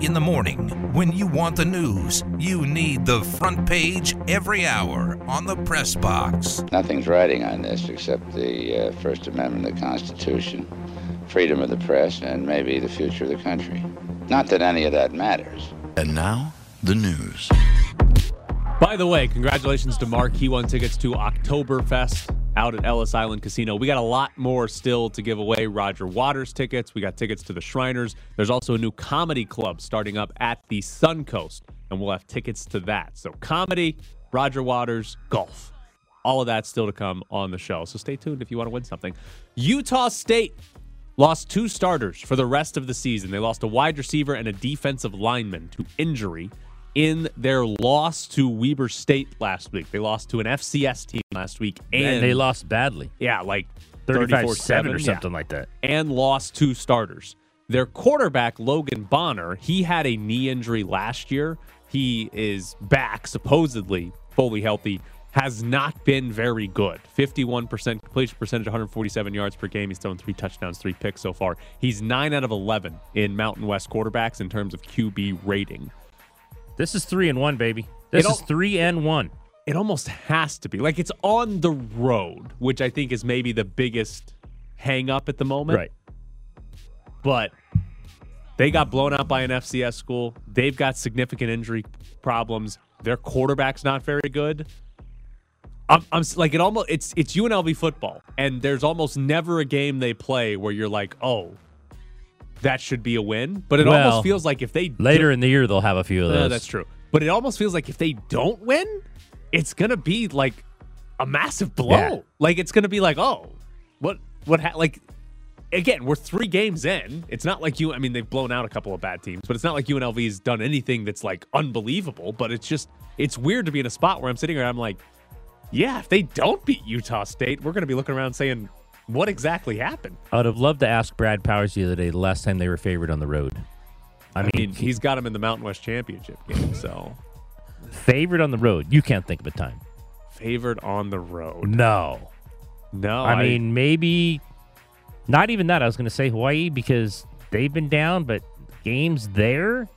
In the morning, when you want the news, you need the front page every hour on the press box. Nothing's riding on this except the uh, First Amendment of the Constitution, freedom of the press, and maybe the future of the country. Not that any of that matters. And now, the news. By the way, congratulations to Mark. He won tickets to Oktoberfest out at Ellis Island Casino. We got a lot more still to give away. Roger Waters tickets. We got tickets to the Shriners. There's also a new comedy club starting up at the Suncoast, and we'll have tickets to that. So, comedy, Roger Waters, golf. All of that still to come on the show. So, stay tuned if you want to win something. Utah State lost two starters for the rest of the season. They lost a wide receiver and a defensive lineman to injury in their loss to Weber State last week. They lost to an FCS team last week, and, And they lost badly. yeah, like 35 7 or something yeah, like that. and lost two starters. Their quarterback Logan Bonner, he had a knee injury last year. He is back, supposedly fully healthy. Has not been very good. 51% completion percentage, 147 yards per game. He's thrown three touchdowns, three picks so far. He's 9 out of 11 in Mountain West quarterbacks in terms of QB rating. This is three and one, baby. This all- is three and one. it almost has to be like it's on the road, which I think is maybe the biggest hang up at the moment. Right. But they got blown out by an FCS school. They've got significant injury problems. Their quarterback's not very good. I'm, I'm like it almost it's it's UNLV football, and there's almost never a game they play where you're like, oh, that should be a win. But it Well, almost feels like if they Later in the year, they'll have a few of uh, those. that's true. But it almost feels like if they don't win, it's gonna be like a massive blow. Yeah. Like it's gonna be like, oh, what what ha-? like again, we're three games in. It's not like you. I mean, they've blown out a couple of bad teams, but it's not like UNLV has done anything that's like unbelievable. But it's just it's weird to be in a spot where I'm sitting here. And I'm like, yeah, if they don't beat Utah State, we're gonna be looking around saying, what exactly happened? I would have loved to ask Brad Powers the other day, the last time they were favored on the road. I I mean, mean, he's got him in the Mountain West Championship game, so favored on the road. You can't think of a time. favored on the road. No. No, I mean, maybe not even that. I was going to say Hawaii because they've been down, but games there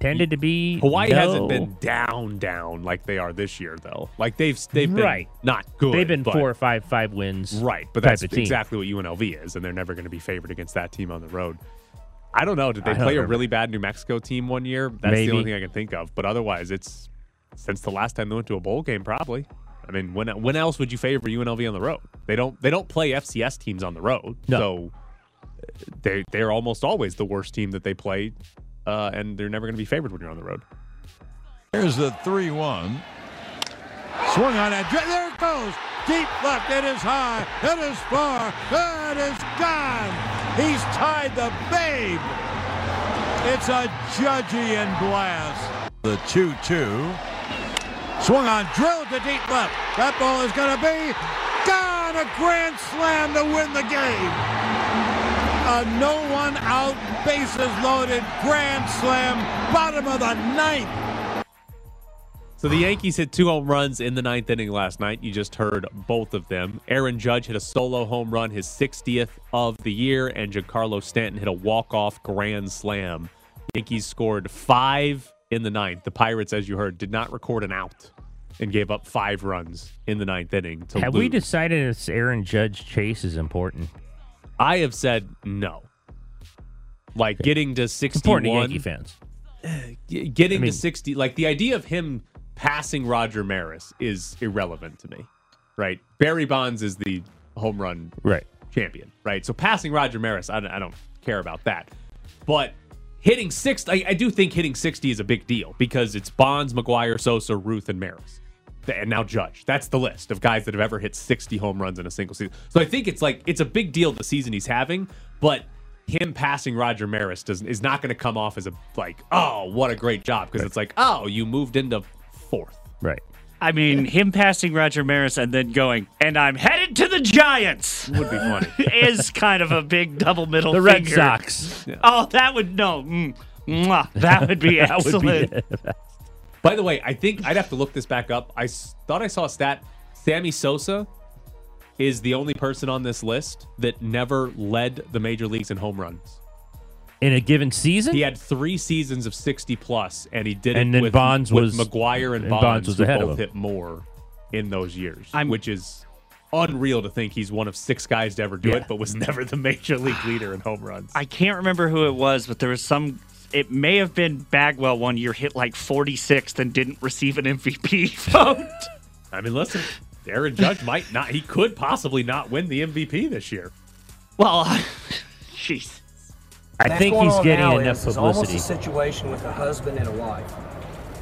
tended to be Hawaii no. hasn't been down down like they are this year though. Like they've they've been Right. not good. They've been but- four or five five wins. right, but that's team. exactly what UNLV is, and they're never going to be favored against that team on the road. I don't know. Did they I play a really bad New Mexico team one year? That's Maybe. the only thing I can think of. But otherwise, it's since the last time they went to a bowl game, probably. I mean, when when else would you favor UNLV on the road? They don't they don't play FCS teams on the road, No. so uh, they they're almost always the worst team that they play, uh, and they're never going to be favored when you're on the road. Here's the 3 1. Swung on that. There it goes. Deep left. It is high. It is far. It is gone. He's tied the babe. It's a Judgian blast. The 2 2. Swung on. Drilled to deep left. That ball is going to be gone. A grand slam to win the game. A no one out, bases loaded, grand slam, bottom of the ninth. So the Yankees hit two home runs in the ninth inning last night. You just heard both of them. Aaron Judge hit a solo home run, his 60th of the year, and Giancarlo Stanton hit a walk-off grand slam. Yankees scored five in the ninth. The Pirates, as you heard, did not record an out and gave up five runs in the ninth inning to Have lose. we decided if Aaron Judge Chase is important? I have said no. Like getting to 61. Important Yankee fans. Getting I mean- to 60 like the idea of him passing roger maris is irrelevant to me right barry bonds is the home run Right. champion right so passing roger maris i don't, I don't care about that but hitting 60 I, I do think hitting 60 is a big deal because it's bonds mcgwire sosa ruth and maris and now judge that's the list of guys that have ever hit 60 home runs in a single season so i think it's like it's a big deal the season he's having but him passing Roger Maris does is not going to come off as a like, oh, what a great job because it's like, oh, you moved into fourth. Right. I mean, him passing Roger Maris and then going, and I'm headed to the Giants Would be funny. is kind of a big double middle The Red finger. Sox. Oh, that would no. Mm, mwah, that would be That excellent. would be it. By the way, I think I'd have to look this back up. I thought I saw a stat. Sammy Sosa is the only person on this list that never led the major leagues in home runs. in a given season. He had three seasons of 60 plus, and he did And it then with, Bonds with was- McGwire and, and Bonds, Bonds was who ahead of both him. hit more in those years, I'm- which is unreal to think he's one of six guys to ever do Yeah. it, but was never the major league leader in home runs. I can't remember who it was, but there was some. It may have been Bagwell one year hit like 46th and didn't receive an MVP vote. I mean, listen, Aaron Judge might not, he could possibly not win the MVP this year. well, jeez. I That's think he's getting enough is, is almost publicity. a situation with a husband and a wife,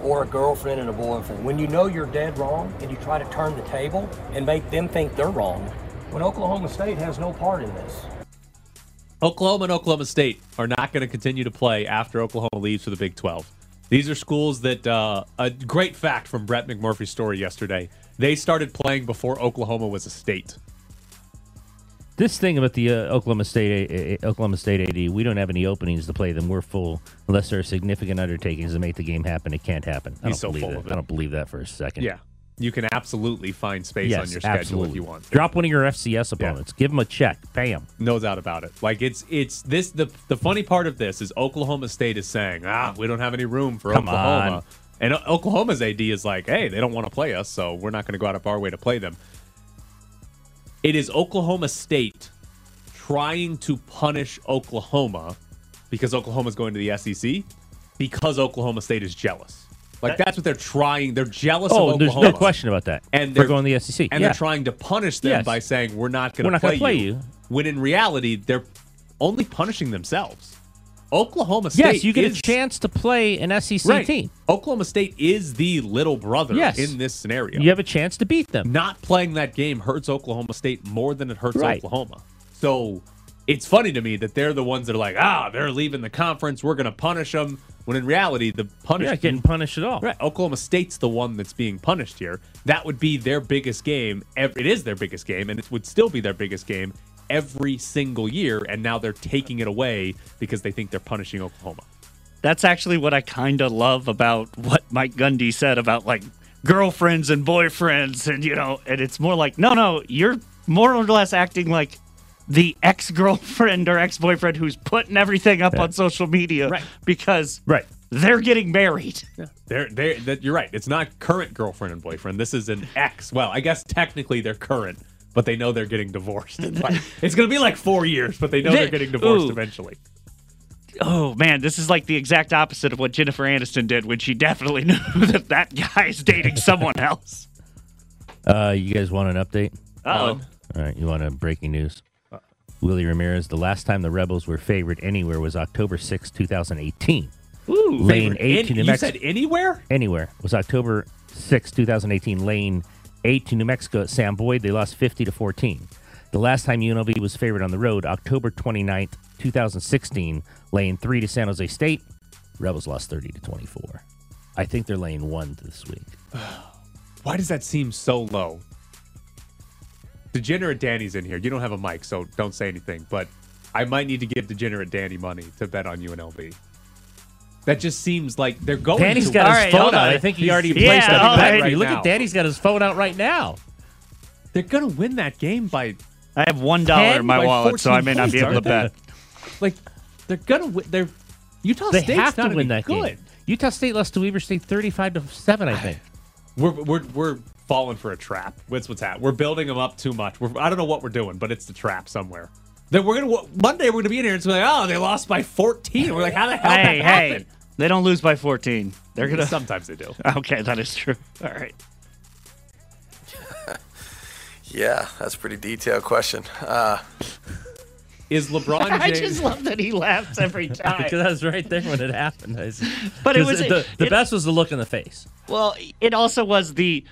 or a girlfriend and a boyfriend. When you know you're dead wrong and you try to turn the table and make them think they're wrong, when Oklahoma State has no part in this. Oklahoma and Oklahoma State are not going to continue to play after Oklahoma leaves for the Big 12. These are schools that, uh, a great fact from Brett McMurphy's story yesterday, they started playing before Oklahoma was a state. This thing about the uh, Oklahoma State uh, Oklahoma State AD, we don't have any openings to play them. We're full unless there are significant undertakings to make the game happen. It can't happen. I He's don't so believe full that. of it. I don't believe that for a second. Yeah. You can absolutely find space yes, on your schedule absolutely. if you want. Drop one of your FCS opponents. Give them a check. Pay them. No doubt about it. Like it's it's this the the funny part of this is Oklahoma State is saying, ah, we don't have any room for Come Oklahoma. on. And O- Oklahoma's AD is like, hey, they don't want to play us, so we're not going to go out of our way to play them. It is Oklahoma State trying to punish Oklahoma because Oklahoma's going to the SEC because Oklahoma State is jealous. Like that's what they're trying. They're jealous Oh, of there's no question about that. And they're going to the SEC. and yeah. they're trying to punish them Yes. by saying we're not going to play, gonna play you. you. When in reality, they're only punishing themselves. Oklahoma State. Yes, you get is, a chance to play an SEC Right. team. Oklahoma State is the little brother Yes. in this scenario. You have a chance to beat them. Not playing that game hurts Oklahoma State more than it hurts Right. Oklahoma. So it's funny to me that they're the ones that are like, ah, they're leaving the conference. We're going to punish them. When in reality, the punishment not getting punished at all. Right. Oklahoma State's the one that's being punished here. That would be their biggest game. It is their biggest game, and it would still be their biggest game every single year. And now they're taking it away because they think they're punishing Oklahoma. That's actually what I kind of love about what Mike Gundy said about like girlfriends and boyfriends, and you know, and it's more like, no, no, you're more or less acting like the ex girlfriend or ex boyfriend who's putting everything up on social media Right. because Right. they're getting married. Yeah. They're, they're, that you're right. It's not current girlfriend and boyfriend. This is an ex. Well, I guess technically they're current, but they know they're getting divorced. It's, like- it's going to be like four years, but they know They- they're getting divorced Ooh. eventually. Oh man, this is like the exact opposite of what Jennifer Aniston did when she definitely knew that that guy is dating someone else. Uh, you guys want an update? Oh, All right, you want a breaking news? Willie Ramirez, the last time the Rebels were favored anywhere was October 6, 2018. ooh, Lane Favorite 8 in- to New you Mexico. said anywhere? anywhere was October 6, 2018. Lane 8 to New Mexico at Sam Boyd. They lost 50 to 14. The last time UNLV was favored on the road, October 29th, 2016. Lane 3 to San Jose State. Rebels lost 30 to 24. I think they're lane 1 this week. Why does that seem so low? Degenerate Danny's in here. You don't have a mic, so don't say anything. But I might need to give Degenerate Danny money to bet on UNLV. That just seems like they're going. Danny's to got All his right, phone out. I think he already Yeah, placed that all bet right. already. Look now. at Danny's got his phone out right now. They're gonna win that game by I have one dollar in my wallet, so I may not be able to bet. like they're gonna win. They're Utah They State's have to not win that good. game. Utah State lost to Weber State 35 to 7, I think. We're we're we're falling for a trap. What's what's at? We're building them up too much. We're, I don't know what we're doing, but it's the trap somewhere. Then we're gonna Monday we're gonna be in here and it's like, oh, they lost by 14. We're like, how the hell Hey, that hey, happened? they don't lose by 14. They're gonna. Sometimes they do. Okay, that is true. All right. Yeah, that's a pretty detailed question. Uh, Is LeBron I just love that he laughs every time. Because I was right there when it happened. Was- But it was- the, the it- best was the look in the face. Well, it also was the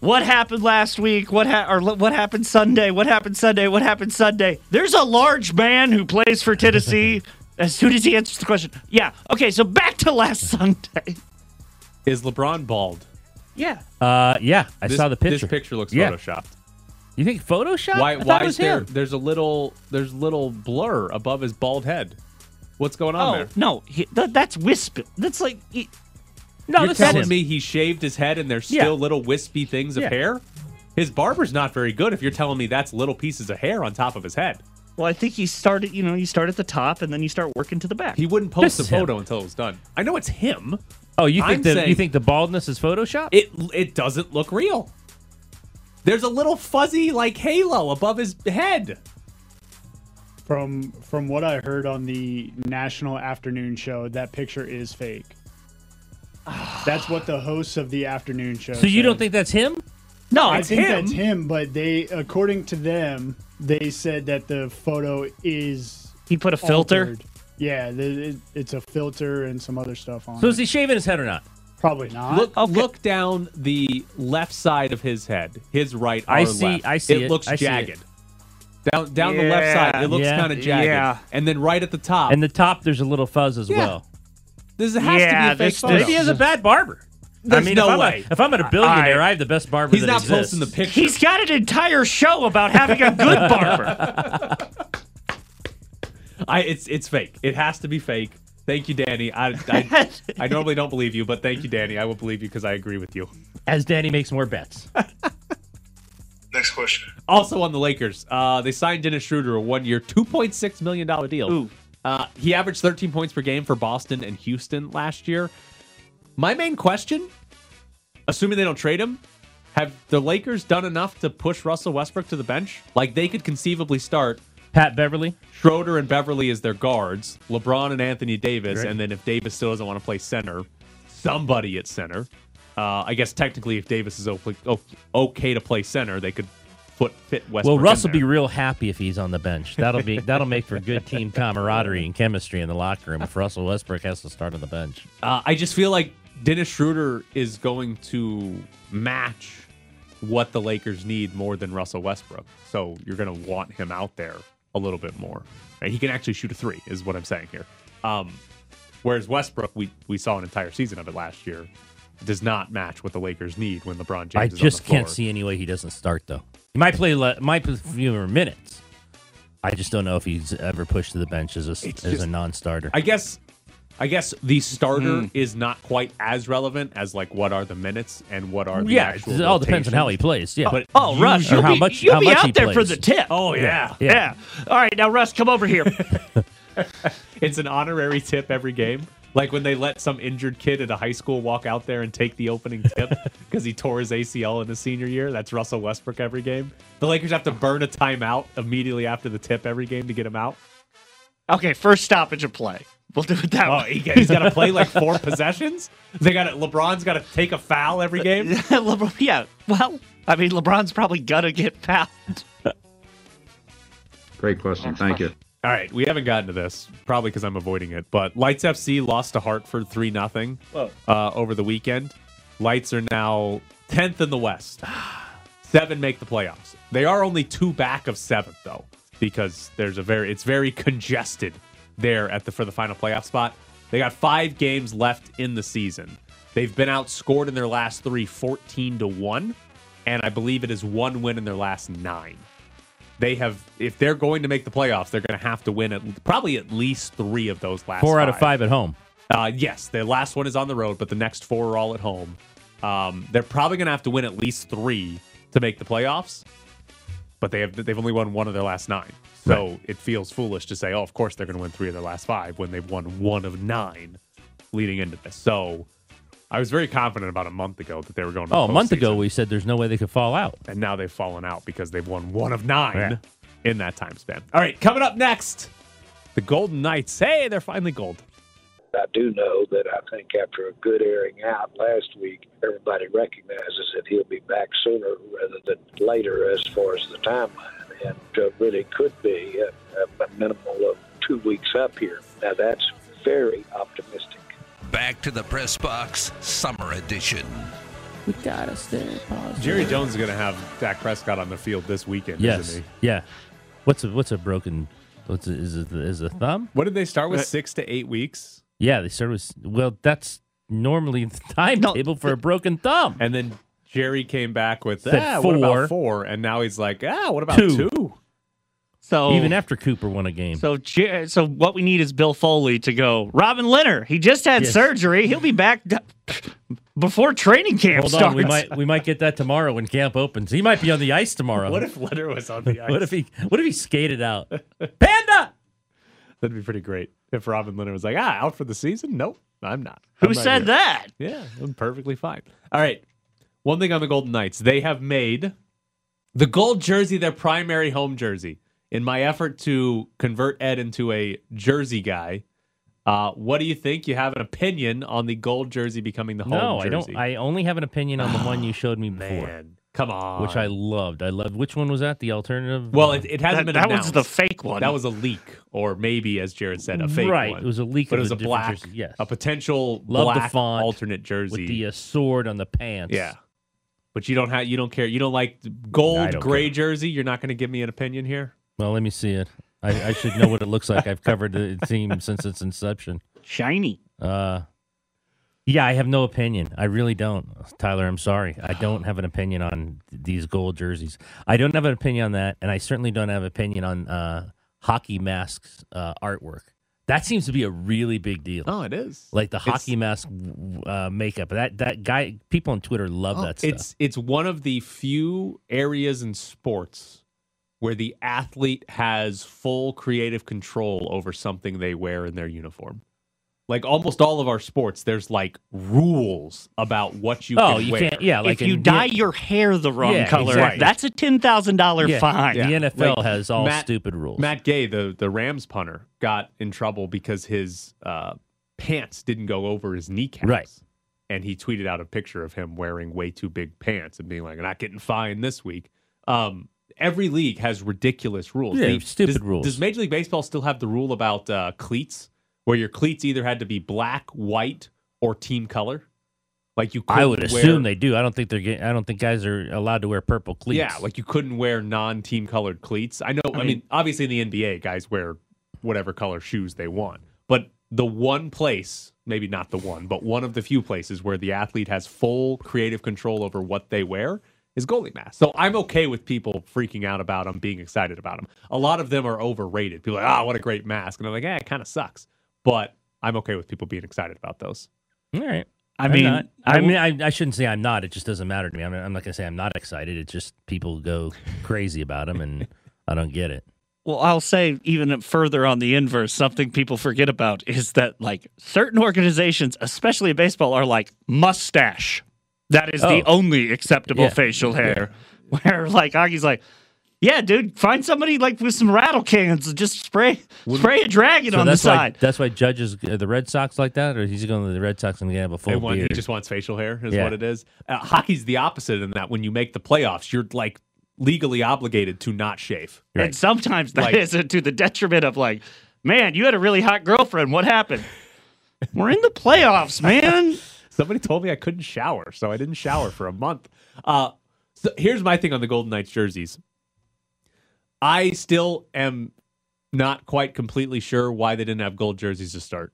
what happened last week, what ha- or what happened Sunday, what happened Sunday, what happened Sunday. There's a large man who plays for Tennessee. as soon as he answers the question, yeah, okay, so back to last Sunday. Is LeBron bald? Yeah, Uh, yeah, I This, saw the picture. This picture looks Yeah. photoshopped. You think Photoshop? Why? I thought Why it is was there? him. There's a little. There's little blur above his bald head. What's going on oh there? no, he, th- that's wisp. That's like he- No, You're this telling is him. me he shaved his head and there's Yeah. still little wispy things of Yeah. hair? His barber's not very good if you're telling me that's little pieces of hair on top of his head. Well, I think he started. You know, you start at the top and then you start working to the back. He wouldn't post This the is him. photo until it was done. I know it's him. Oh, you think I'm the saying- you think the baldness is Photoshop? It it doesn't look real. There's a little fuzzy like halo above his head. From from what I heard on the national afternoon show, that picture is fake. That's what the hosts of the afternoon show. so you don't think that's him? No, I think him. that's him, but they, according to them, they said that the photo is he put a filter. altered. Yeah, it's a filter and some other stuff on. So it. is he shaving his head or not? Probably not. Look look down the left side of his head. His right I see- left. I see It it. looks I see it. jagged. Down down the left side, it looks Yeah. kind of jagged. Yeah. And then right at the top, And the top, there's a little fuzz as Yeah. well. this has Yeah, to be a fake this- photo. Maybe he has a bad barber. There's I mean, no if I'm, way. A, if I'm at a billionaire, I- I, have the best barber. He's that not exists. posting the picture. He's got an entire show about having a good barber. I it's it's fake. It has to be fake. Thank you, Danny. I I, I normally don't believe you, but thank you, Danny. I will believe you because I agree with you. As Danny makes more bets. Next question. Also on the Lakers, uh, they signed Dennis Schroeder a one-year, two point six million dollar deal. Ooh. Uh, he averaged 13 points per game for Boston and Houston last year. My main question, assuming they don't trade him, have the Lakers done enough to push Russell Westbrook to the bench? Like they could conceivably start Pat Beverley. Schroeder and Beverly as their guards, LeBron and Anthony Davis, Right. and then if Davis still doesn't want to play center, somebody at center. Uh, I guess technically, if Davis is okay, to play center, they could put fit Westbrook. Well, Russ will be real happy if he's on the bench. That'll be that'll make for good team camaraderie and chemistry in the locker room if Russell Westbrook has to start on the bench. Uh, I just feel like Dennis Schroeder is going to match what the Lakers need more than Russell Westbrook. So you're going to want him out there a little bit more. Right? He can actually shoot a three, is what I'm saying here. Um, whereas Westbrook, we we saw an entire season of it last year, does not match what the Lakers need when LeBron James. I is on just can't see any way he doesn't start though. He might play le- might play fewer minutes. I just don't know if he's ever pushed to the bench as a It's as a non-starter. I guess I guess the starter Hmm. is not quite as relevant as like what are the minutes and what are the yeah, actual it all depends on how he plays. Yeah, But Oh, Russ, usually- you'll how be, much- you'll how be much out he there for the tip. Oh yeah. Yeah. Yeah. All right, now Russ, come over here. It's an honorary tip every game. Like when they let some injured kid at a high school walk out there and take the opening tip because he tore his ACL in his senior year. That's Russell Westbrook every game. The Lakers have to burn a timeout immediately after the tip every game to get him out. okay, first stoppage of play. We'll do it that Oh, way. he, he's got to play like four possessions. They got LeBron's got to take a foul every game. LeBron, yeah. Well, I mean, LeBron's probably gonna get fouled. Great question. Thank you. All right, we haven't gotten to this probably because I'm avoiding it. But Lights FC lost to Hartford three nothing uh, over the weekend. Lights are now tenth in the West. Seven make the playoffs. They are only two back of seventh though, because there's a very it's very congested there at the for the final playoff spot. They got five games left in the season. They've been outscored in their last three, 14 to one, and I believe it is one win in their last nine they have if they're going to make the playoffs they're going to have to win at probably at least three of those last four out of five at home. uh, yes the last one is on the road but the next four are all at home um, they're probably going to have to win at least three to make the playoffs but they have they've only won one of their last nine so it feels foolish to say oh of course they're going to win three of their last five when they've won one of nine leading into this so i was very confident about a month ago that they were going to Oh, a month ago we said there's no way they could fall out. and now they've fallen out because they've won one of nine Yeah. in that time span. All right, coming up next, the Golden Knights. Hey, they're finally gold. I do know that I think after a good airing out last week, everybody recognizes that he'll be back sooner rather than later as far as the timeline, and uh, really could be a, a minimal of two weeks up here. Now that's very optimistic. Back to the press box, summer edition. We gotta stay positive. Jerry Jones is going to have Dak Prescott on the field this weekend, Yes. isn't Yeah. What's a what's a broken? What's a, is it is a thumb? What did they start with? Uh, Six to eight weeks, Yeah, they started with. Well, that's normally the timetable for a broken thumb. and then Jerry came back with Said ah, what four. about four? And now he's like, ah, what about Two. two? So Even after Cooper won a game. So, J- so what we need is Bill Foley to go. Robin Lehner, he just had Yes. surgery. He'll be back. before training camp Hold starts. on, we might we might get that tomorrow when camp opens. He might be on the ice tomorrow. What if Lehner was on the ice? what if he what if he skated out? Panda. That'd be pretty great if Robin Lehner was like, ah, out for the season? Nope, I'm not. Who I'm not said here." that? Yeah, I'm perfectly fine. All right. One thing on the Golden Knights, they have made the gold jersey their primary home jersey. In my effort to convert Ed into a jersey guy, uh, what do you think? You have an opinion on the gold jersey becoming the home No, I don't. I only have an opinion on the one you showed me before, Man, come on. which I loved. I loved. Which one was that? The alternative? well, it, it hasn't That- been that was the fake one. That was a leak, or maybe, as Jared said, a fake right. one. It was a leak. but it was a black, jersey, Yes. a potential Love the black font alternate jersey. with the uh, sword on the pants. Yeah. But you don't have you don't care. You don't like gold don't gray care. jersey. You're not going to give me an opinion here. Well, let me see it. I, I should know what it looks like. I've covered the team since its inception. Shiny. Uh, yeah, I have no opinion. I really don't, Tyler. I'm sorry. I don't have an opinion on these gold jerseys. I don't have an opinion on that, and I certainly don't have an opinion on uh, hockey masks uh, artwork. That seems to be a really big deal. Oh, it is. Like the It's- hockey mask uh, makeup. That that guy. People on Twitter love Oh, that stuff. It's it's one of the few areas in sports where the athlete has full creative control over something they wear in their uniform. Like almost all of our sports, there's like rules about what you Oh, can you wear. can't. Yeah, like if you in- dye your hair the wrong Yeah, color, exactly. that's a ten thousand dollar Yeah, fine. The NFL Like, has all Matt- stupid rules. Matt Gay, the the Rams punter, got in trouble because his uh, pants didn't go over his kneecaps. Right. And he tweeted out a picture of him wearing way too big pants and being like, "I'm not getting fined this week." Um, every league has ridiculous rules. Yeah, They- stupid does, rules. Does Major League Baseball still have the rule about uh, cleats, where your cleats either had to be black, white, or team color? Like you, I would assume wear- they do. I don't think they're. Getting, I don't think guys are allowed to wear purple cleats. Yeah, like you couldn't wear non-team colored cleats. I know. I, mean, mean- obviously in the NBA, guys wear whatever color shoes they want. But the one place, maybe not the one, but one of the few places where the athlete has full creative control over what they wear is goalie mask. So I'm okay with people freaking out about them, being excited about them. A lot of them are overrated. People are like, ah, what a great mask, and I'm like, yeah, it kind of sucks. But I'm okay with people being excited about those. All right. I I'm mean, not. I I mean, w- I, I shouldn't say I'm not. It just doesn't matter to me. I'm, I'm not going to say I'm not excited. It's just people go crazy about them, and I don't get it. Well, I'll say even further on the inverse, something people forget about is that like certain organizations, especially in baseball, are like mustache. That is the Oh. only acceptable Yeah. facial hair. Where like Augie's like, yeah, dude, find somebody like with some rattle cans and just spray spray a dragon So on the that's why side. that's why judges uh, the Red Sox like that, or he's going to the Red Sox and gonna have a full They want, he just wants facial hair, is Yeah. what it is. Uh, hockey's the opposite in that when you make the playoffs, you're like legally obligated to not shave. And sometimes that Like- is to the detriment of like, man, you had a really hot girlfriend. What happened? We're in the playoffs, man. Somebody told me I couldn't shower, so I didn't shower for a month. Uh, so here's my thing on the Golden Knights jerseys. I still am not quite completely sure why they didn't have gold jerseys to start.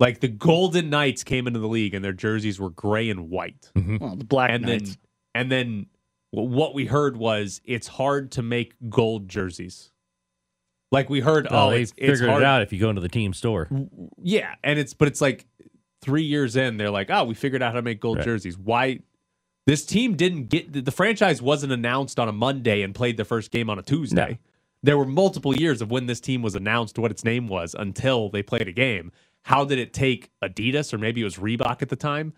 Like the Golden Knights came into the league and their jerseys were gray and white. Mm-hmm. Well, the Black and Knights. then and then what we heard was it's hard to make gold jerseys. Like we heard, Well, oh, they it's, it's figured hard. it out if you go into the team store. Yeah, and it's but it's like three years in, they're like, oh, we figured out how to make gold Right. jerseys. Why? This team didn't get the, the franchise wasn't announced on a Monday and played the first game on a Tuesday. There were multiple years of when this team was announced what its name was until they played a game. How did it take Adidas or maybe it was Reebok at the time?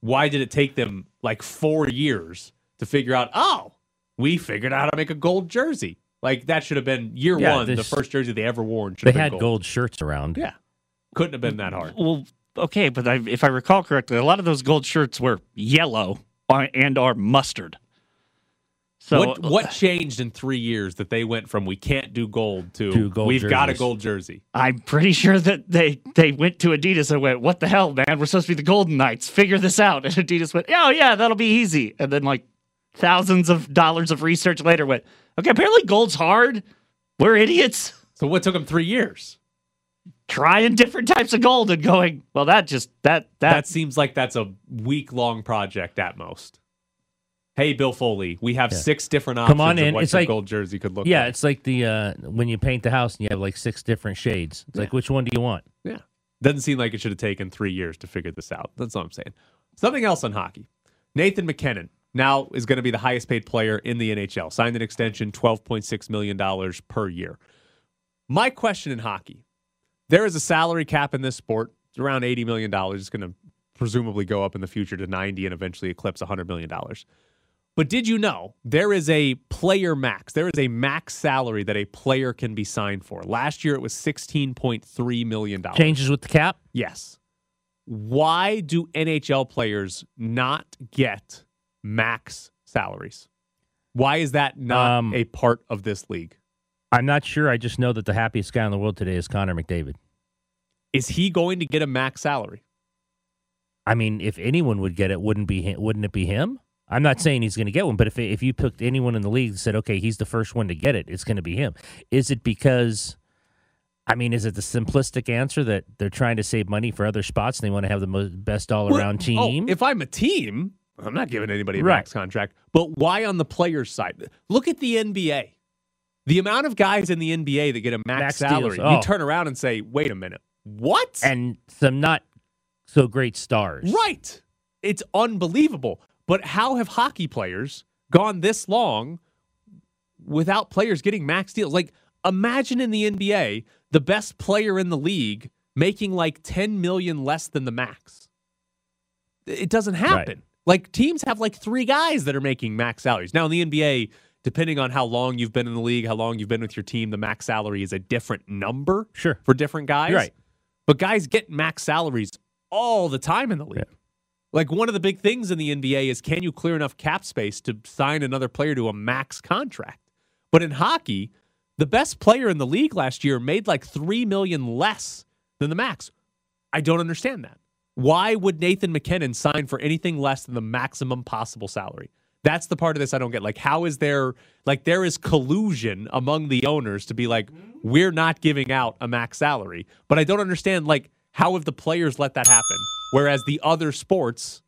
Why did it take them like four years to figure out? Oh, we figured out how to make a gold jersey. Like that should have been year Yeah, one, the first jersey they ever worn. Should They have been had gold. gold shirts around. Yeah, couldn't have been that hard. Well, okay, but I, if I recall correctly, a lot of those gold shirts were yellow or- and are mustard. So what what changed in three years that they went from we can't do gold to, To gold we've got a gold jersey? I'm pretty sure that they they went to Adidas and went, "What the hell, man? We're supposed to be the Golden Knights. Figure this out." And Adidas went, "Oh yeah, that'll be easy." And then like thousands of dollars of research later went, "Okay, apparently gold's hard. We're idiots." So what took them three years? Trying different types of gold and going, well, that just that That that seems like that's a week long project at most. Hey, Bill Foley, we have Yeah. six different options Come on of in. what It's your like- gold jersey could look like. Yeah, like. it's like the uh, when you paint the house and you have like six different shades. It's like which one do you want? Yeah. Doesn't seem like it should have taken three years to figure this out. That's all I'm saying. Something else on hockey. Nathan MacKinnon now is going to be the highest paid player in the NHL. Signed an extension, $12.6 million per year. My question in hockey there is a salary cap in this sport. It's around $80 million. It's going to presumably go up in the future to 90 and eventually eclipse $100 million. But did you know there is a player max? There is a max salary that a player can be signed for. Last year it was $16.3 million. Changes with the cap? Yes. Why do NHL players not get max salaries? Why is that not Um, a part of this league? I'm not sure. I just know that the happiest guy in the world today is Connor McDavid. Is he going to get a max salary? I mean, if anyone would get it, wouldn't be him, wouldn't it be him? I'm not saying he's going to get one, but if if you picked anyone in the league and said, okay, he's the first one to get it, it's going to be him. Is it because? I mean, is it the simplistic answer that they're trying to save money for other spots and they want to have the most, best all around Well, oh, team? if I'm a team, I'm not giving anybody a Right. max contract. But why on the player's side? Look at the NBA. The amount of guys in the NBA that get a max, Max salary. Oh. you turn around and say, wait a minute, what? and some not so great stars. Right. It's unbelievable. But how have hockey players gone this long without players getting max deals? Like, imagine in the NBA, the best player in the league making like 10 million less than the max. It doesn't happen. Like, teams have like three guys that are making max salaries. Now, in the NBA, depending on how long you've been in the league, how long you've been with your team, the max salary is a different number Sure. for different guys. You're right. But guys get max salaries all the time in the league. Like one of the big things in the NBA is can you clear enough cap space to sign another player to a max contract? But in hockey, the best player in the league last year made like 3 million less than the max. I don't understand that. Why would Nathan MacKinnon sign for anything less than the maximum possible salary? That's the part of this I don't get. Like, how is there like there is collusion among the owners to be like, we're not giving out a max salary. But I don't understand like how have the players let that happen? Whereas the other sports,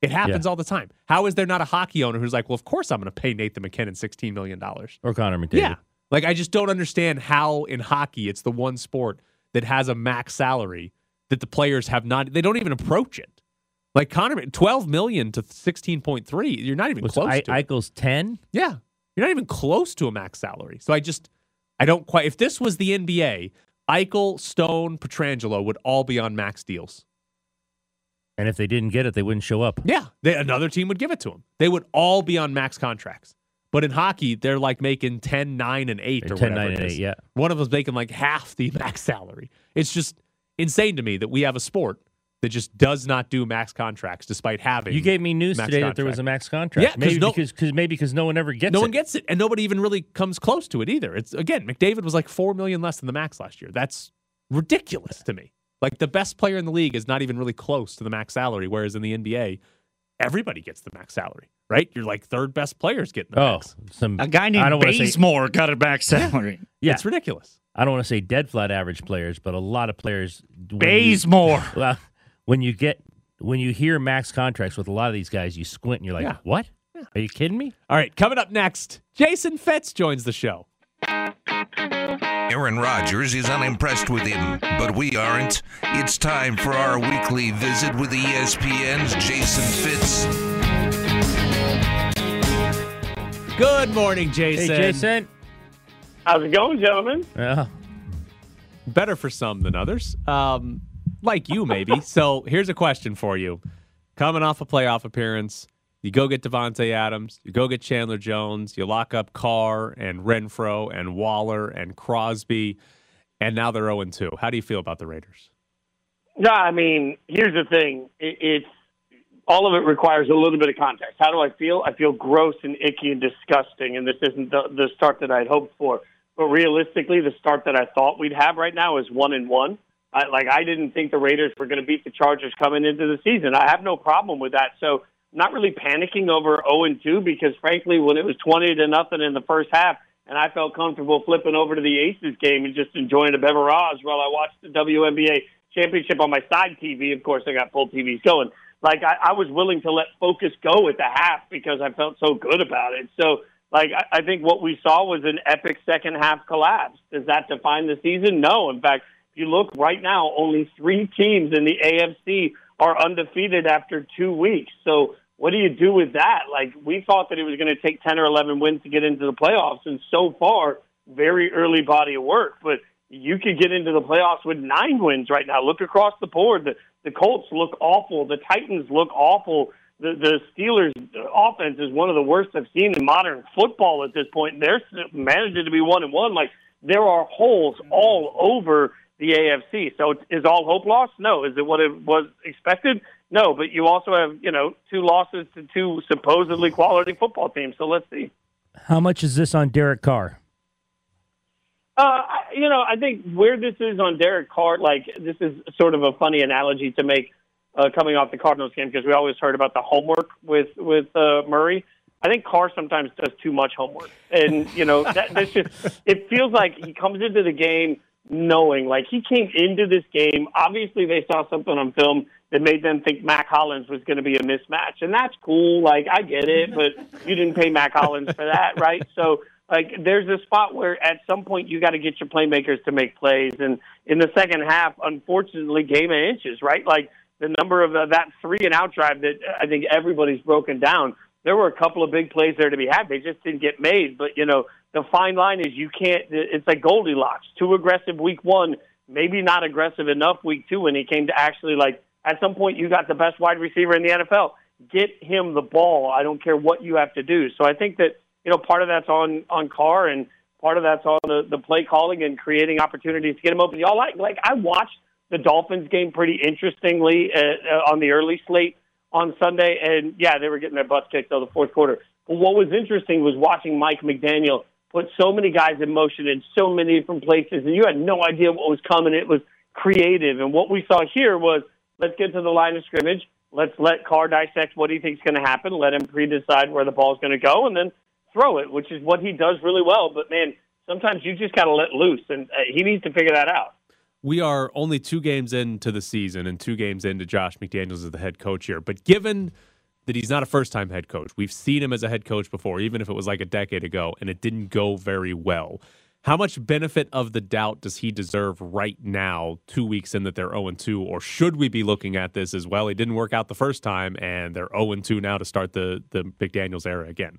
it happens Yeah. all the time. How is there not a hockey owner who's like, well, of course I'm going to pay Nathan MacKinnon $16 million? Or Connor McDavid. Yeah. Like, I just don't understand how in hockey it's the one sport that has a max salary that the players have not, they don't even approach it. Like Connor, 12 million to 16.3. You're not even Was close I, to it. Eichel's 10? Yeah. You're not even close to a max salary. So I just, I don't quite, if this was the NBA, Eichel, Stone, Pietrangelo would all be on max deals. And if they didn't get it, they wouldn't show up. Yeah. They, another team would give it to them. They would all be on max contracts. But in hockey, they're like making 10, 9, and 8 or 10, whatever 9, it and is. 8, yeah. One of them's making like half the max salary. It's just insane to me that we have a sport that just does not do max contracts despite having You gave me news max today that there was a max contract. Yeah, 'cause maybe no- because cause maybe because no one ever gets it. no it. one gets it, and nobody even really comes close to it either. It's again, McDavid was like four million less than the max last year. That's ridiculous to me. Like the best player in the league is not even really close to the max salary, whereas in the NBA, everybody gets the max salary, right? You're like third best players getting the Oh, max. some A guy named don't say- Bazemore got a max salary. Yeah. It's ridiculous. I don't want to say dead flat average players, but a lot of players. when you- Bazemore. Well, when you get when you hear max contracts with a lot of these guys, you squint and you're like, Yeah. "What? Are you kidding me?" All right, coming up next, Jason Fitz joins the show. Aaron Rodgers is unimpressed with him, but we aren't. It's time for our weekly visit with ESPN's Jason Fitz. Good morning, Jason. Hey, Jason. How's it going, gentlemen? Yeah. Better for some than others. Um, like you, maybe. so here's a question for you. Coming off a playoff appearance, you go get Davante Adams, you go get Chandler Jones, you lock up Carr and Renfro and Waller and Crosby, and now they're 0 2. How do you feel about the Raiders? No, I mean, here's the thing. It, it's all of it requires a little bit of context. How do I feel? I feel gross and icky and disgusting, and this isn't the, the start that I'd hoped for. But realistically, the start that I thought we'd have right now is one and one. I, like I didn't think the Raiders were going to beat the Chargers coming into the season. I have no problem with that. So not really panicking over 0 and 2 because frankly, when it was 20 to nothing in the first half, and I felt comfortable flipping over to the Aces game and just enjoying a beverage while I watched the WNBA championship on my side TV. Of course, I got full TVs going. Like I, I was willing to let focus go at the half because I felt so good about it. So, like I, I think what we saw was an epic second half collapse. Does that define the season? No. In fact, you look right now, only three teams in the AFC are undefeated after two weeks. So what do you do with that? Like we thought that it was going to take 10 or 11 wins to get into the playoffs. And so far, very early body of work, but you could get into the playoffs with nine wins right now. Look across the board. The, the Colts look awful. The Titans look awful. The, the Steelers' offense is one of the worst I've seen in modern football at this point. They're managing to be one and one. Like there are holes all over the AFC. So is all hope lost? No. Is it what it was expected? No. But you also have you know two losses to two supposedly quality football teams. So let's see. How much is this on Derek Carr? Uh, you know, I think where this is on Derek Carr, like this is sort of a funny analogy to make uh, coming off the Cardinals game because we always heard about the homework with with uh, Murray. I think Carr sometimes does too much homework, and you know that, that's just. It feels like he comes into the game knowing, like he came into this game. Obviously, they saw something on film that made them think Mack Hollins was going to be a mismatch, and that's cool. Like I get it, but you didn't pay Mack Hollins for that, right? So like there's a spot where at some point you got to get your playmakers to make plays and in the second half unfortunately game of inches right like the number of uh, that three and out drive that i think everybody's broken down there were a couple of big plays there to be had. They just didn't get made. But you know the fine line is you can't it's like goldilocks. Too aggressive week one maybe not aggressive enough week two when he came to actually like at some point you got the best wide receiver in the nfl get him the ball. I don't care what you have to do. So i think that you know, part of that's on on Carr and part of that's on the, the play calling and creating opportunities to get him open. Y'all like like I watched the Dolphins game pretty interestingly uh, uh, on the early slate on Sunday, and yeah, they were getting their butts kicked till the fourth quarter. But what was interesting was watching Mike McDaniel put so many guys in motion in so many different places, and you had no idea what was coming. It was creative, and what we saw here was let's get to the line of scrimmage. Let's let Carr dissect what he thinks is going to happen. Let him pre-decide where the ball's going to go, and then throw it, which is what he does really well. But man, sometimes you just got to let loose, and uh, he needs to figure that out. We are only two games into the season and two games into Josh McDaniels as the head coach here. But given that he's not a first time head coach, we've seen him as a head coach before, even if it was like a decade ago, and it didn't go very well. How much benefit of the doubt does he deserve right now, two weeks in that they're 0 2? Or should we be looking at this as well? He didn't work out the first time, and they're 0 2 now to start the, the McDaniels era again.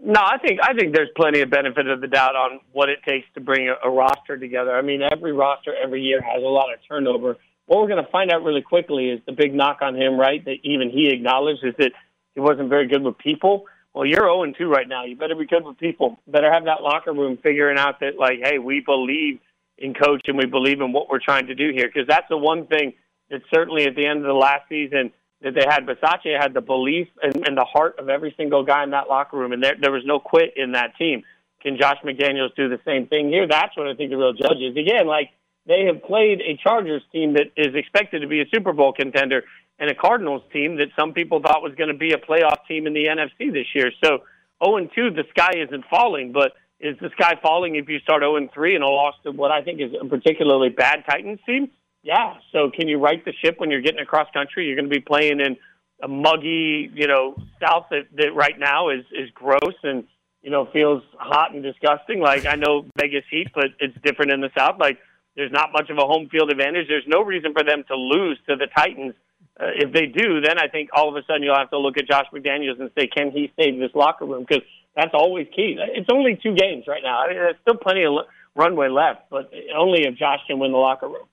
No, I think I think there's plenty of benefit of the doubt on what it takes to bring a, a roster together. I mean, every roster every year has a lot of turnover. What we're going to find out really quickly is the big knock on him, right? That even he acknowledged is that he wasn't very good with people. Well, you're 0 2 right now. You better be good with people. Better have that locker room figuring out that, like, hey, we believe in coach and we believe in what we're trying to do here. Because that's the one thing that certainly at the end of the last season that they had. Bisaccia had the belief and, and the heart of every single guy in that locker room, and there, there was no quit in that team. Can Josh McDaniels do the same thing here? That's what I think the real judge is. Again, like they have played a Chargers team that is expected to be a Super Bowl contender and a Cardinals team that some people thought was going to be a playoff team in the NFC this year. So 0 2, the sky isn't falling, but is the sky falling if you start 0 3 and a loss to what I think is a particularly bad Titans team? Yeah. So can you right the ship when you're getting across country? You're going to be playing in a muggy, you know, South that, that right now is is gross and you know feels hot and disgusting. Like I know Vegas Heat, but it's different in the South. Like there's not much of a home field advantage. There's no reason for them to lose to the Titans. Uh, if they do, then I think all of a sudden you'll have to look at Josh McDaniels and say, can he save this locker room? Because that's always key. It's only two games right now. I mean, there's still plenty of runway left, but only if Josh can win the locker room.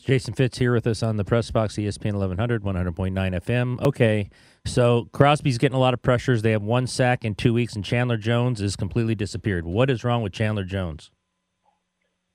Jason Fitz here with us on the press box, ESPN 1100, 100.9 FM. Okay, so Crosby's getting a lot of pressures. They have one sack in two weeks, and Chandler Jones is completely disappeared. What is wrong with Chandler Jones?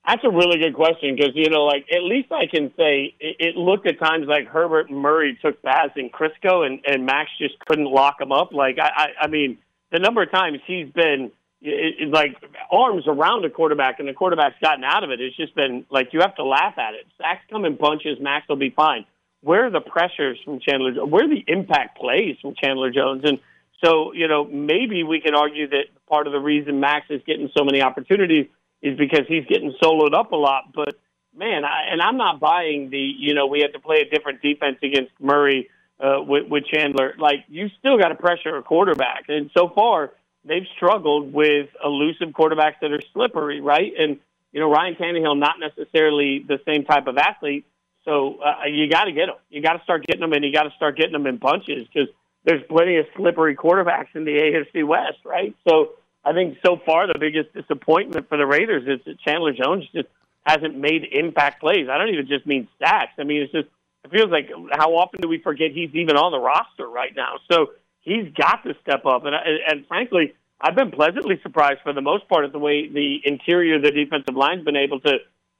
That's a really good question because you know, like at least I can say it, it looked at times like Herbert Murray took baths in Crisco, and and Max just couldn't lock him up. Like I, I, I mean, the number of times he's been it, it, like arms around a quarterback and the quarterback's gotten out of it. It's just been like you have to laugh at it. Sacks come in bunches. Max will be fine. Where are the pressures from Chandler? Where are the impact plays from Chandler Jones? And so, you know, maybe we can argue that part of the reason Max is getting so many opportunities is because he's getting soloed up a lot. But man, I, and I'm not buying the, you know, we have to play a different defense against Murray uh, with, with Chandler. Like you still got to pressure a quarterback, and so far they've struggled with elusive quarterbacks that are slippery, right? And you know, Ryan Tannehill not necessarily the same type of athlete. So uh, you got to get them. You got to start getting them, and you got to start getting them in bunches because there's plenty of slippery quarterbacks in the AFC West, right? So I think so far the biggest disappointment for the Raiders is that Chandler Jones just hasn't made impact plays. I don't even just mean sacks. I mean it's just it feels like how often do we forget he's even on the roster right now? So he's got to step up, and and frankly, I've been pleasantly surprised for the most part at the way the interior of the defensive line's been able to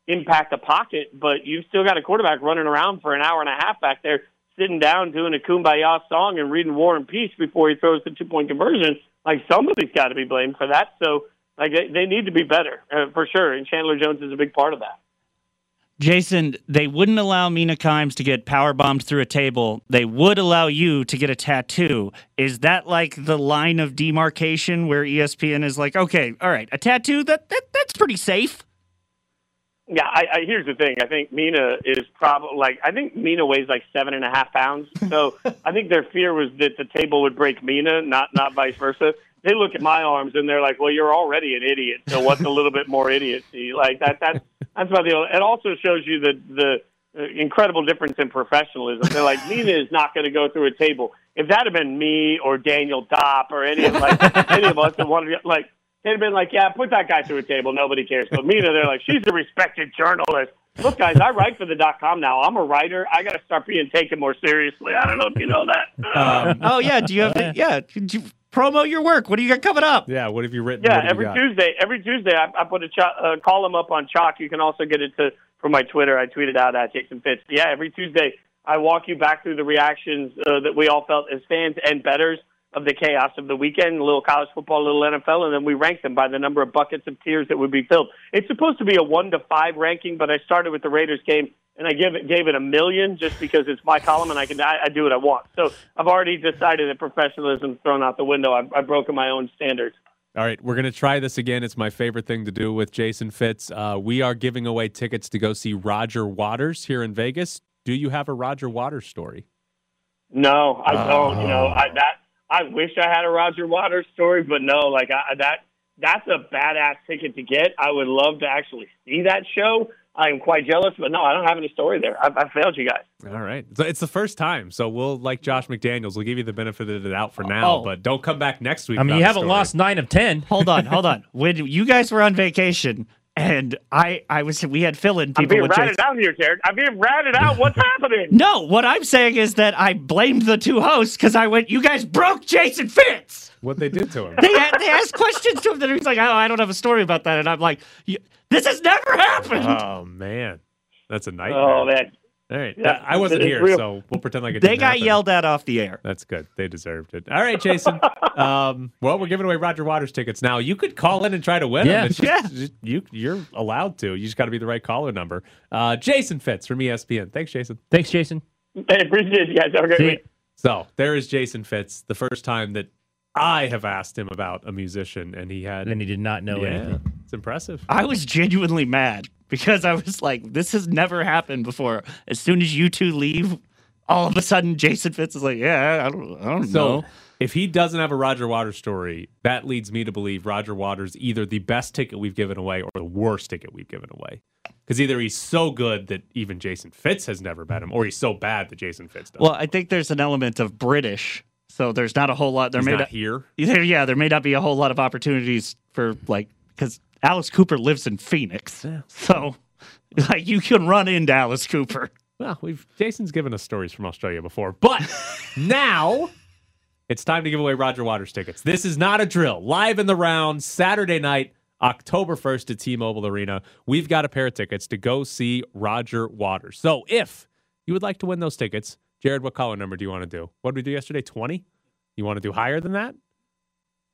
impact the pocket. But you've still got a quarterback running around for an hour and a half back there, sitting down doing a kumbaya song and reading War and Peace before he throws the two point conversion. Like somebody's got to be blamed for that. So like they, they need to be better uh, for sure, and Chandler Jones is a big part of that. Jason, they wouldn't allow Mina Kimes to get power bombed through a table. They would allow you to get a tattoo. Is that like the line of demarcation where ESPN is like, okay, all right, a tattoo that, that that's pretty safe. Yeah, I, I here's the thing. I think Mina is probably like I think Mina weighs like seven and a half pounds. So I think their fear was that the table would break Mina, not not vice versa. They look at my arms and they're like, "Well, you're already an idiot. So what's a little bit more idiocy?" Like that. That's that's about the. It also shows you the the uh, incredible difference in professionalism. They're like, Mina is not going to go through a table. If that had been me or Daniel Dopp or any of like any of us that wanted to, like they'd have been like, yeah, put that guy through a table. Nobody cares. But Mina, they're like, she's a respected journalist. Look, guys, I write for the dot com now. I'm a writer. I got to start being taken more seriously. I don't know if you know that. Um, oh yeah, do you have to, yeah? Could you promo your work? What do you got coming up? Yeah, what have you written? Yeah, What have you every? Tuesday. Every Tuesday, I, I put a cho- uh, column up on Chalk. You can also get it to from my Twitter. I tweeted out at Jason Fitz. Yeah, every Tuesday, I walk you back through the reactions uh, that we all felt as fans and betters of the chaos of the weekend. A little college football, a little NFL, and then we rank them by the number of buckets of tears that would be filled. It's supposed to be a one to five ranking, but I started with the Raiders game. And I give it, gave it a million just because it's my column and I can I, I do what I want. So I've already decided that professionalism's thrown out the window. I've, I've broken my own standards. All right, we're going to try this again. It's my favorite thing to do with Jason Fitz. Uh, we are giving away tickets to go see Roger Waters here in Vegas. Do you have a Roger Waters story? No, I don't. You know, I that I wish I had a Roger Waters story, but no, like I, that that's a badass ticket to get. I would love to actually see that show. I am quite jealous, but no, I don't have any story there. I, I failed you guys. All right. So it's the first time. So we'll, like Josh McDaniels, we'll give you the benefit of the doubt for now, Oh. but don't come back next week. I mean, you haven't lost nine of ten. Hold on, hold on. When you guys were on vacation and I I was we had fill in people. I'm people being with ratted Jason. out here, Jared. I'm being ratted out. What's happening? No, what I'm saying is that I blamed the two hosts because I went, you guys broke Jason Fitz. What they did to him. They, they asked questions to him that he's like, oh, I don't have a story about that. And I'm like, this has never happened. Oh, man. That's a nightmare. Oh man. All right. Yeah, I wasn't here, real. so we'll pretend like it they didn't got happen. yelled at off the air. That's good. They deserved it. All right, Jason. um, well, we're giving away Roger Waters tickets now. You could call in and try to win Yeah. them. It's just- just- you you're allowed to. You just got to be the right caller number. Uh, Jason Fitz from ESPN. Thanks, Jason. Thanks, Jason. Hey, appreciate you guys. Have a great See ya. week. So there is Jason Fitz. The first time that I have asked him about a musician, and he had. And he did not know yeah, anything. it's impressive. I was genuinely mad because I was like, this has never happened before. As soon as you two leave, all of a sudden Jason Fitz is like, yeah, I don't, I don't So know. if he doesn't have a Roger Waters story, that leads me to believe Roger Waters either the best ticket we've given away or the worst ticket we've given away. Because either he's so good that even Jason Fitz has never met him, or he's so bad that Jason Fitz does. Well, I think there's an element of British, so there's not a whole lot. There he's may not not, here. Yeah, there may not be a whole lot of opportunities for like because Alice Cooper lives in Phoenix, so like you can run into Alice Cooper. Well, we've Jason's given us stories from Australia before, but now it's time to give away Roger Waters tickets. This is not a drill. Live in the round Saturday night, October 1st at T-Mobile Arena. We've got a pair of tickets to go see Roger Waters. So if you would like to win those tickets, Jared, what caller number do you want to do? What did we do yesterday? 20? You want to do higher than that?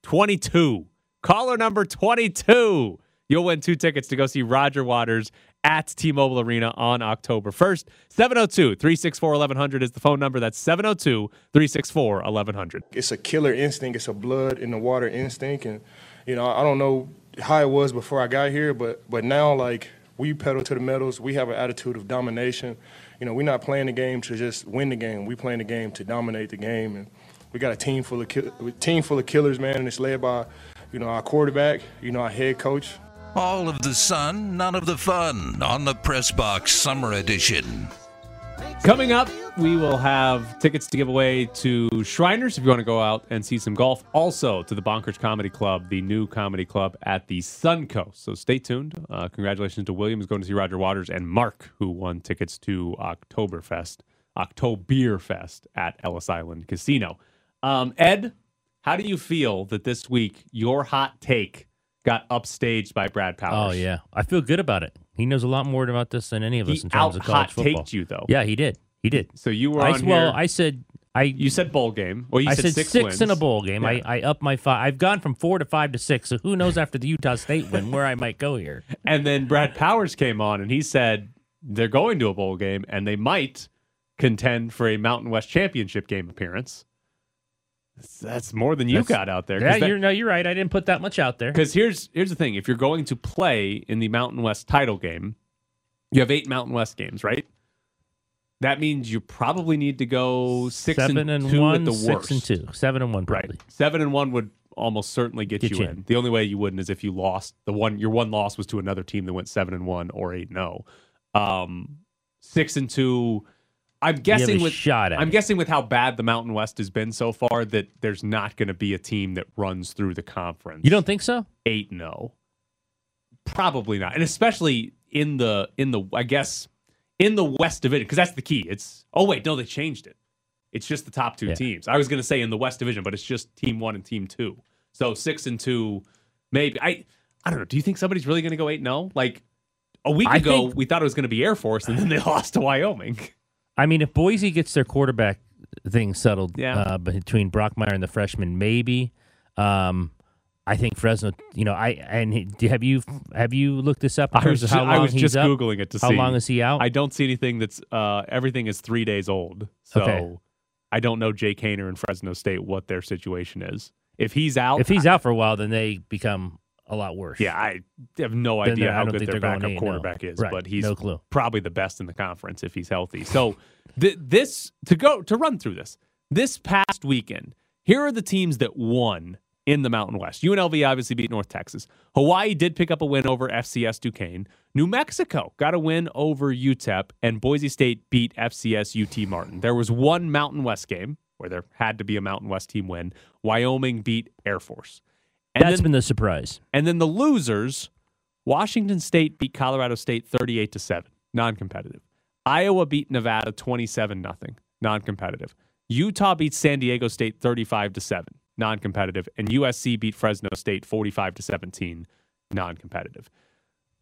22. Caller number 22. You'll win two tickets to go see Roger Waters at T Mobile Arena on October 1st. 702 364 1100 is the phone number. That's 702 364 1100. it's a killer instinct. It's a blood in the water instinct, and you know I don't know how it was before I got here, but but now like we pedal to the metals. We have an attitude of domination. You know, we're not playing the game to just win the game. We're playing the game to dominate the game, and we got a team full of team full of killers, man, and it's led by you know our quarterback, you know our head coach, All of the sun, none of the fun on the Press Box Summer Edition. Coming up, we will have tickets to give away to Shriners if you want to go out and see some golf. Also to the Bonkers Comedy Club, the new comedy club at the Suncoast. So stay tuned. Uh, congratulations to Williams going to see Roger Waters and Mark, who won tickets to Oktoberfest, Oktoberfest at Ellis Island Casino. Um, Ed, how do you feel that this week your hot take got upstaged by Brad Powers? Oh yeah, I feel good about it. He knows a lot more about this than any of us He in terms of college football. out-hot-taked you, though. Yeah, he did. He did. So you were I, on well, here- I said I. You said bowl game. Well, you I said, said six, wins. in a bowl game. Yeah. I, I up my five. I've gone from four to five to six. So who knows after the Utah State win where I might go here? And then Brad Powers came on and he said they're going to a bowl game and they might contend for a Mountain West championship game appearance. That's more than you That's- got out there. Yeah, you're no, you're right. I didn't put that much out there. Because here's here's the thing: if you're going to play in the Mountain West title game, you have eight Mountain West games, right? That means you probably need to go six Seven and, and two one, at the six worst. and two. Seven and one, Right. Seven and one would almost certainly get, Get you, you in. in. The only way you wouldn't is if you lost the one. Your one loss was to another team that went seven and one or eight and zero. Um, six and two. I'm guessing with shot I'm it. guessing with how bad the Mountain West has been so far that there's not going to be a team that runs through the conference. You don't think so? Eight and zero. Probably not, and especially in the in the I guess in the West Division because that's the key. It's oh wait no they changed it. It's just the top two Yeah. teams. I was going to say in the West Division, but it's just Team One and Team Two. So six and two, maybe. I I don't know. Do you think somebody's really going to go eight and zero? Like a week I ago, think- we thought it was going to be Air Force, and then they lost to Wyoming. I mean, if Boise gets their quarterback thing settled Yeah. uh, between Bachmeier and the freshman, maybe. Um, I think Fresno. You know, I and have you have you looked this up I was, long I was just up? googling it to how see how long is he out? I don't see anything that's uh, everything is three days old. So Okay. I don't know Jake Haener and Fresno State what their situation is. If he's out, if he's out for a while, then they become a lot worse. Yeah, I have no idea how good their backup 8-0. quarterback is, Right, but he's no clue. probably the best in the conference if he's healthy. So th- this to go to run through this this past weekend, here are the teams that won in the Mountain West. UNLV obviously beat North Texas. Hawaii did pick up a win over FCS Duquesne. New Mexico got a win over UTEP, and Boise State beat FCS UT Martin. There was one Mountain West game where there had to be a Mountain West team win. Wyoming beat Air Force. And That's then- been the surprise. and then the losers, Washington State beat Colorado State 38 to 7, non-competitive. Iowa beat Nevada 27 nothing, non-competitive. Utah beat San Diego State 35 to 7, non-competitive, and USC beat Fresno State 45 to 17, non-competitive.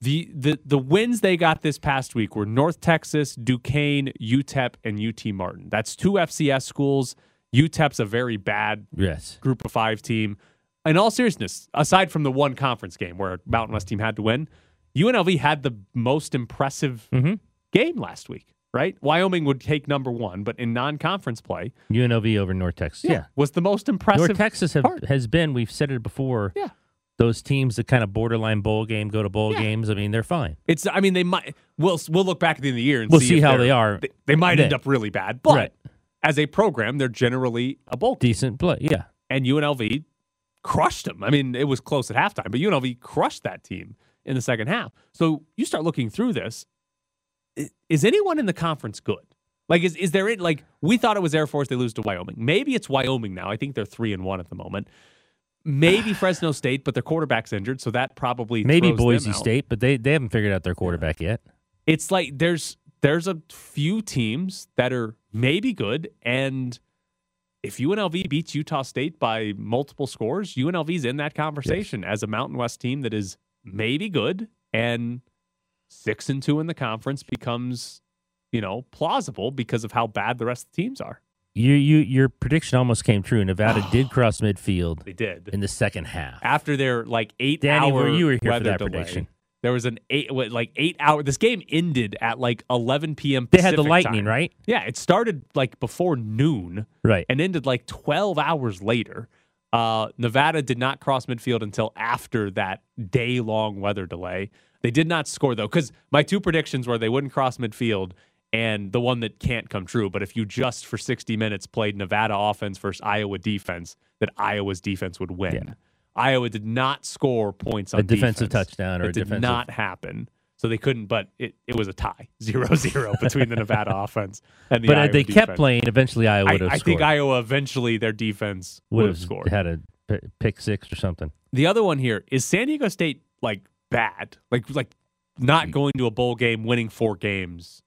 The, the the wins they got this past week were North Texas, Duquesne, UTEP, and UT Martin. That's two FCS schools. UTEP's a very bad Yes. group of five team. In all seriousness, aside from the one conference game where Mountain West team had to win, UNLV had the most impressive Mm-hmm. game last week, right? Wyoming would take number one, but in non conference play, UNLV over North Texas. Yeah. was the most impressive. North Texas have, has been. We've said it before. Yeah. Those teams that kind of borderline bowl game go to bowl Yeah. games. I mean, they're fine. It's. I mean, they might. We'll we'll look back at the end of the year and We'll see, see how they They, they might end up really bad, but Right. as a program, they're generally a bowl. Decent play. Yeah. and UNLV crushed them. I mean, it was close at halftime, but UNLV crushed that team in the second half. So you start looking through this. Is anyone in the conference good? Like, is is there it? Like, we thought it was Air Force. They lose to Wyoming. Maybe it's Wyoming now. I think they're three and one at the moment. Maybe Fresno State, but their quarterback's injured, so that probably Maybe throws them Boise. State, but they, they haven't figured out their quarterback yet. It's like there's there's a few teams that are maybe good, and if UNLV beats Utah State by multiple scores, UNLV's in that conversation as a Mountain West team that is maybe good and six and two in the conference becomes, you know, plausible because of how bad the rest of the teams are. You you your prediction almost came true. Nevada did cross midfield They did in the second half. after their like eight Danny, hour you were here for that delay, prediction. There was an eight like eight hour. This game ended at like 11 p.m. They had the lightning, time. right? Yeah, it started like before noon. Right. and ended like 12 hours later. Uh, Nevada did not cross midfield until after that day long weather delay. They did not score though, because my two predictions were they wouldn't cross midfield and the one that can't come true. But if you just for 60 minutes played Nevada offense versus Iowa defense, that Iowa's defense would win. Iowa did not score points on A defensive defense. touchdown or it a did defensive- not happen. So they couldn't, but it, it was a tie, 0-0 between the Nevada offense and the But Iowa they kept playing, eventually Iowa I, would have I scored. think Iowa eventually their defense would would have scored. had a pick six or something. The other one here is San Diego State like bad, like like not mm. going to a bowl game, winning four games,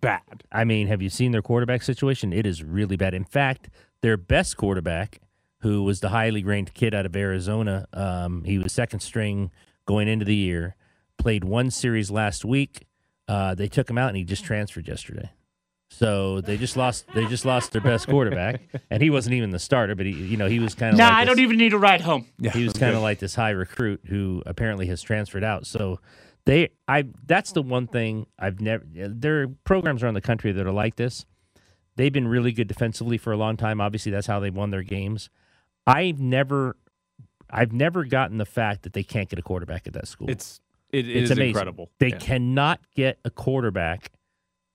bad. I mean, have you seen their quarterback situation? It is really bad. In fact, their best quarterback, who was the highly ranked kid out of Arizona, um, he was second string going into the year, played one series last week. Uh, they took him out and he just transferred yesterday. So they just lost. They just lost their best quarterback, and he wasn't even the starter. But he, you know, he was kind of. Nah, like I this- don't even need a ride home. he was kind of like this high recruit who apparently has transferred out. So they, I, that's the one thing I've never. There are programs around the country that are like this. They've been really good defensively for a long time. Obviously, that's how they won their games. I've never, I've never gotten the fact that they can't get a quarterback at that school. It's it, it it's is amazing. incredible. They Yeah. cannot get a quarterback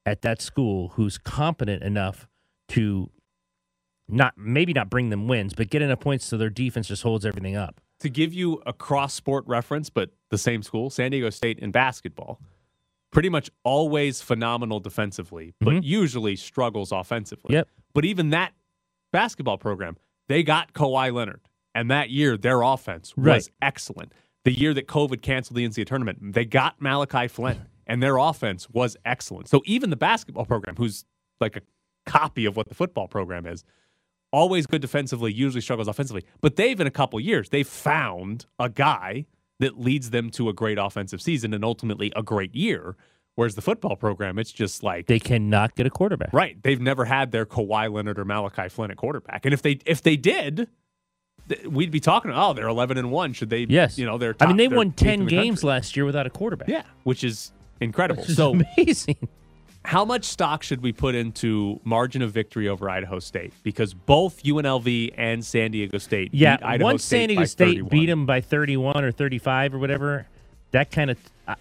at that school who's competent enough to not maybe not bring them wins, but get enough points so their defense just holds everything up. to give you a cross sport reference, but the same school, San Diego State in basketball, pretty much always phenomenal defensively, but Mhm. usually struggles offensively. Yep. But even that basketball program, they got Kawhi Leonard. And that year, their offense was Right. excellent. The year that COVID canceled the NCAA tournament, they got Malachi Flynn, and their offense was excellent. So even the basketball program, who's like a copy of what the football program is, always good defensively, usually struggles offensively. But they've, in a couple years, they've found a guy that leads them to a great offensive season and ultimately a great year. Whereas the football program, it's just like They cannot get a quarterback. right. They've never had their Kawhi Leonard or Malachi Flynn at quarterback, and if they if they did, th- we'd be talking. Oh, they're eleven and one. Should they? Yes. You know, they're. I mean, they won ten the games country. last year without a quarterback. Yeah, which is incredible. Which is so amazing. how much stock should we put into margin of victory over Idaho State? Because both UNLV and San Diego State Yeah, beat Idaho State. once San Diego State 31. beat them by 31 or 35 or whatever, that kind of.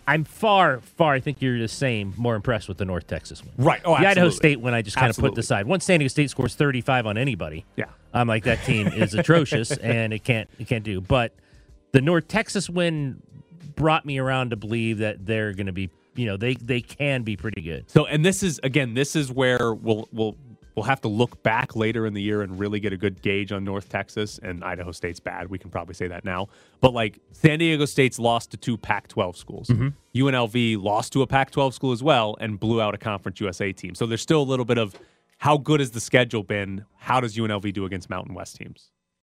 I'm far, far. I think you're the same. More impressed with the North Texas one. Right. Oh, the Idaho. State one, I just kind of put Absolutely. aside. Once San Diego State scores 35 on anybody, Yeah. I'm like that team is atrocious and it can't it can't do. But the North Texas win brought me around to believe that they're going to be. You know, they they can be pretty good. So, and this is again, this is where we'll we'll we'll have to look back later in the year and really get a good gauge on North Texas and Idaho State's bad. We can probably say that now. But like San Diego State's lost to two Pac-12 schools. Mhm. UNLV lost to a Pac-12 school as well and blew out a Conference USA team. So there's still a little bit of how good has the schedule been? How does UNLV do against Mountain West teams?